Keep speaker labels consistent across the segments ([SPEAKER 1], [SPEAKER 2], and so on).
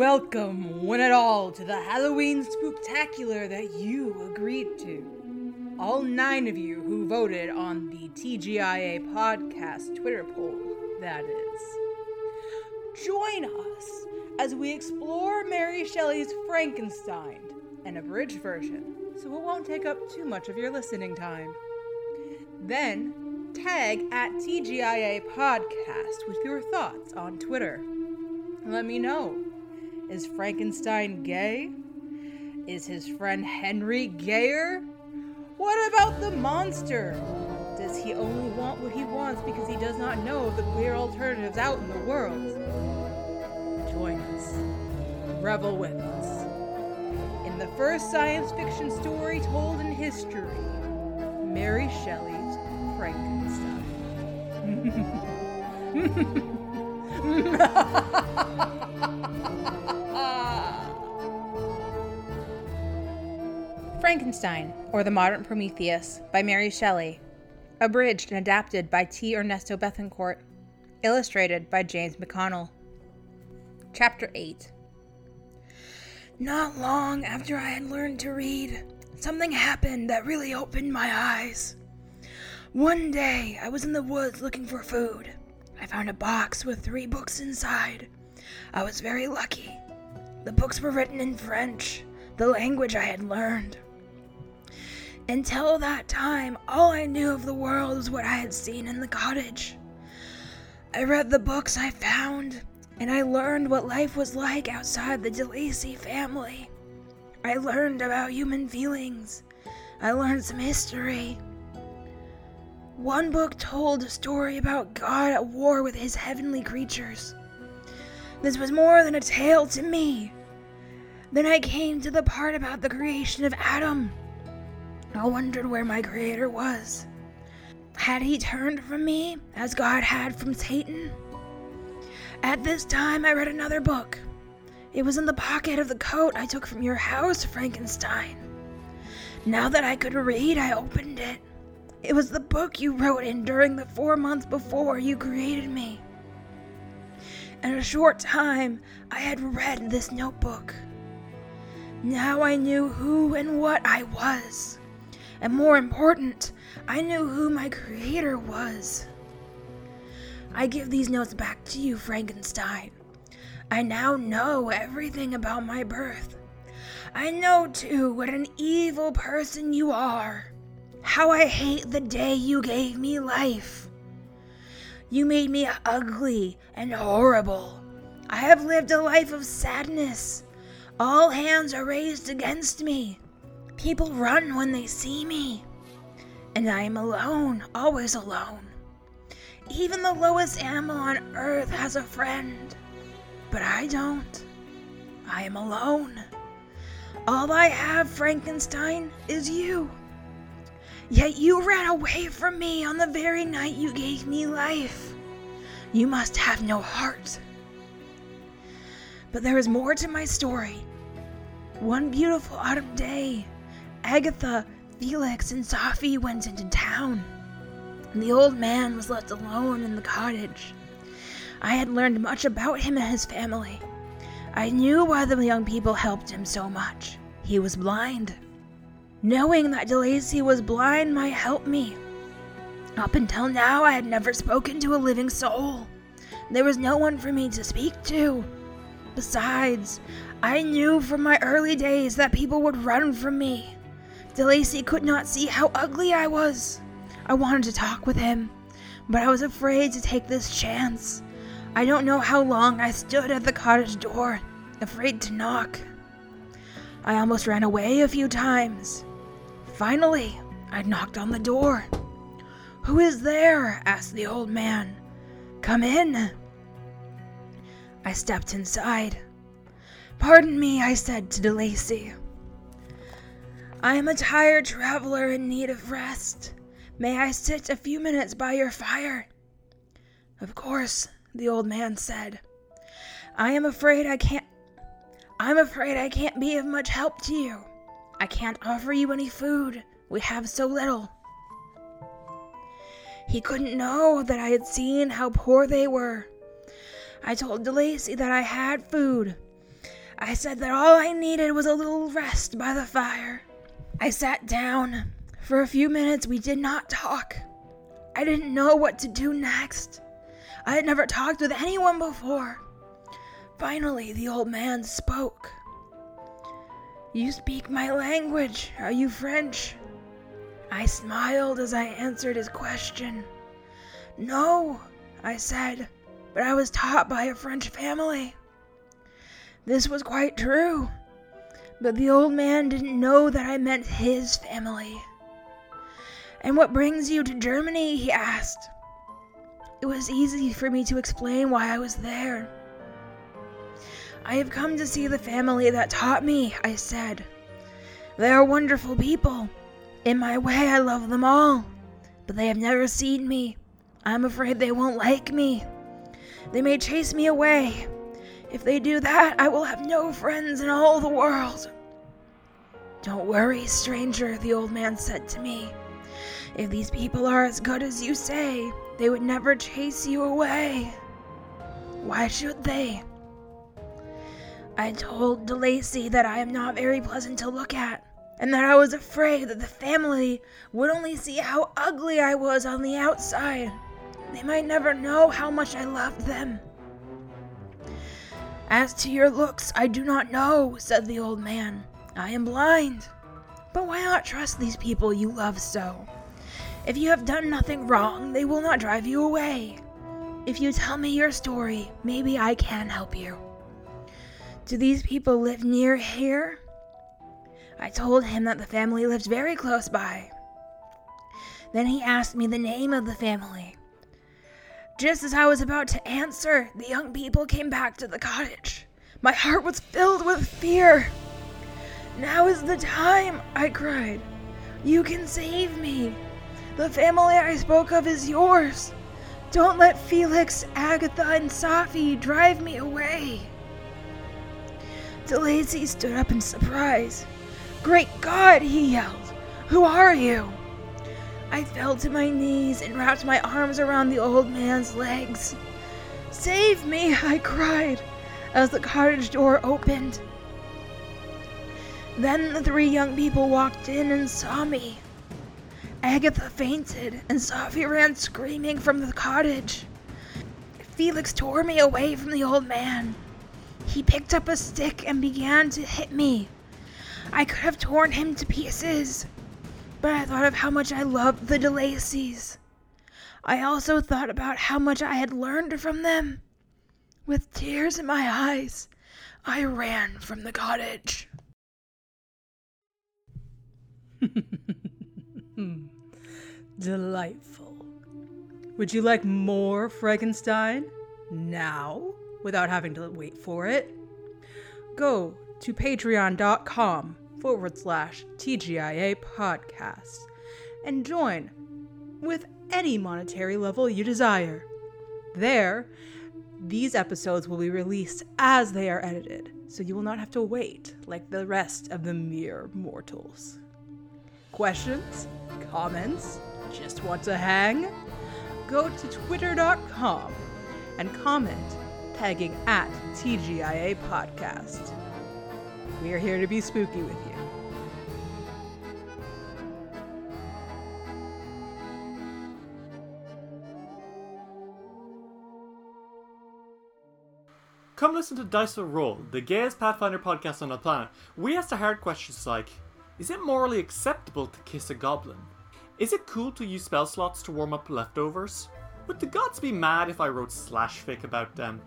[SPEAKER 1] Welcome, one and all, to the Halloween spooktacular that you agreed to. All nine of you who voted on the TGIA podcast Twitter poll, that is. Join us as we explore Mary Shelley's Frankenstein, an abridged version, so it won't take up too much of your listening time. Then, tag at TGIA Podcast with your thoughts on Twitter. Let me know. Is Frankenstein gay? Is his friend Henry gayer? What about the monster? Does he only want what he wants because he does not know of the queer alternatives out in the world? Join us. Revel with us. In the first science fiction story told in history, Mary Shelley's Frankenstein. Frankenstein, or The Modern Prometheus, by Mary Shelley. Abridged and adapted by T. Ernesto Bethencourt. Illustrated by James McConnell. Chapter 8 Not long after I had learned to read, something happened that really opened my eyes. One day, I was in the woods looking for food. I found a box with three books inside. I was very lucky. The books were written in French, the language I had learned. Until that time, all I knew of the world was what I had seen in the cottage. I read the books I found, and I learned what life was like outside the De Lacey family. I learned about human feelings. I learned some history. One book told a story about God at war with his heavenly creatures. This was more than a tale to me. Then I came to the part about the creation of Adam. I wondered where my Creator was. Had he turned from me, as God had from Satan? At this time, I read another book. It was in the pocket of the coat I took from your house, Frankenstein. Now that I could read, I opened it. It was the book you wrote in during the four months before you created me. In a short time, I had read this notebook. Now I knew who and what I was. And more important, I knew who my creator was. I give these notes back to you, Frankenstein. I now know everything about my birth. I know, too, what an evil person you are. How I hate the day you gave me life. You made me ugly and horrible. I have lived a life of sadness. All hands are raised against me. People run when they see me. And I am alone, always alone. Even the lowest animal on earth has a friend. But I don't. I am alone. All I have, Frankenstein, is you. Yet you ran away from me on the very night you gave me life. You must have no heart. But there is more to my story. One beautiful autumn day, Agatha, Felix, and Sophie went into town. And the old man was left alone in the cottage. I had learned much about him and his family. I knew why the young people helped him so much. He was blind. Knowing that De Lacey was blind might help me. Up until now, I had never spoken to a living soul. There was no one for me to speak to. Besides, I knew from my early days that people would run from me. De Lacey could not see how ugly I was. I wanted to talk with him, but I was afraid to take this chance. I don't know how long I stood at the cottage door, afraid to knock. I almost ran away a few times. Finally, I knocked on the door. Who is there? asked the old man. Come in. I stepped inside. Pardon me, I said to De Lacey. I am a tired traveler in need of rest. May I sit a few minutes by your fire? Of course, the old man said. I am afraid I can't. I'm afraid I can't be of much help to you. I can't offer you any food. We have so little. He couldn't know that I had seen how poor they were. I told De Lacey that I had food. I said that all I needed was a little rest by the fire. I sat down. For a few minutes, we did not talk. I didn't know what to do next. I had never talked with anyone before. Finally, the old man spoke. You speak my language. Are you French? I smiled as I answered his question. No, I said, but I was taught by a French family. This was quite true, but the old man didn't know that I meant his family. And what brings you to Germany? he asked. It was easy for me to explain why I was there. I have come to see the family that taught me, I said. They are wonderful people. In my way, I love them all. But they have never seen me. I'm afraid they won't like me. They may chase me away. If they do that, I will have no friends in all the world. Don't worry, stranger, the old man said to me. If these people are as good as you say, they would never chase you away. Why should they? I told De DeLacy that I am not very pleasant to look at, and that I was afraid that the family would only see how ugly I was on the outside. They might never know how much I loved them. As to your looks, I do not know, said the old man. I am blind. But why not trust these people you love so? If you have done nothing wrong, they will not drive you away. If you tell me your story, maybe I can help you. Do these people live near here? I told him that the family lived very close by. Then he asked me the name of the family. Just as I was about to answer, the young people came back to the cottage. My heart was filled with fear. Now is the time, I cried. You can save me. The family I spoke of is yours. Don't let Felix, Agatha, and Safie drive me away. De Lacey stood up in surprise. Great God, he yelled. Who are you? I fell to my knees and wrapped my arms around the old man's legs. Save me, I cried as the cottage door opened. Then the three young people walked in and saw me. Agatha fainted, and Sophie ran screaming from the cottage. Felix tore me away from the old man. He picked up a stick and began to hit me. I could have torn him to pieces, but I thought of how much I loved the De Lacey's. I also thought about how much I had learned from them. With tears in my eyes, I ran from the cottage.
[SPEAKER 2] Delightful. Would you like more Frankenstein? Now? without having to wait for it, go to patreon.com forward slash TGIA podcast and join with any monetary level you desire. There, these episodes will be released as they are edited, so you will not have to wait like the rest of the mere mortals. Questions? Comments? Just want to hang? Go to twitter.com and comment tagging at TGIA Podcast. We are here to be spooky with you.
[SPEAKER 3] Come listen to Dice Roll, the gayest Pathfinder podcast on the planet. We ask the hard questions like Is it morally acceptable to kiss a goblin? Is it cool to use spell slots to warm up leftovers? Would the gods be mad if I wrote slash fic about them?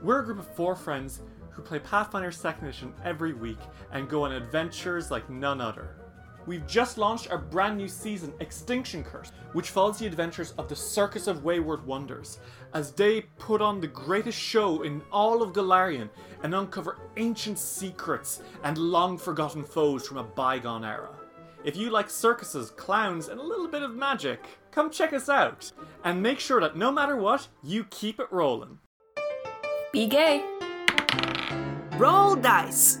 [SPEAKER 3] We're a group of four friends who play Pathfinder 2nd Edition every week and go on adventures like none other. We've just launched our brand new season, Extinction Curse, which follows the adventures of the Circus of Wayward Wonders as they put on the greatest show in all of Golarion and uncover ancient secrets and long forgotten foes from a bygone era. If you like circuses, clowns, and a little bit of magic, come check us out. And make sure that no matter what, you keep it rolling.
[SPEAKER 4] Be gay.
[SPEAKER 5] Roll dice.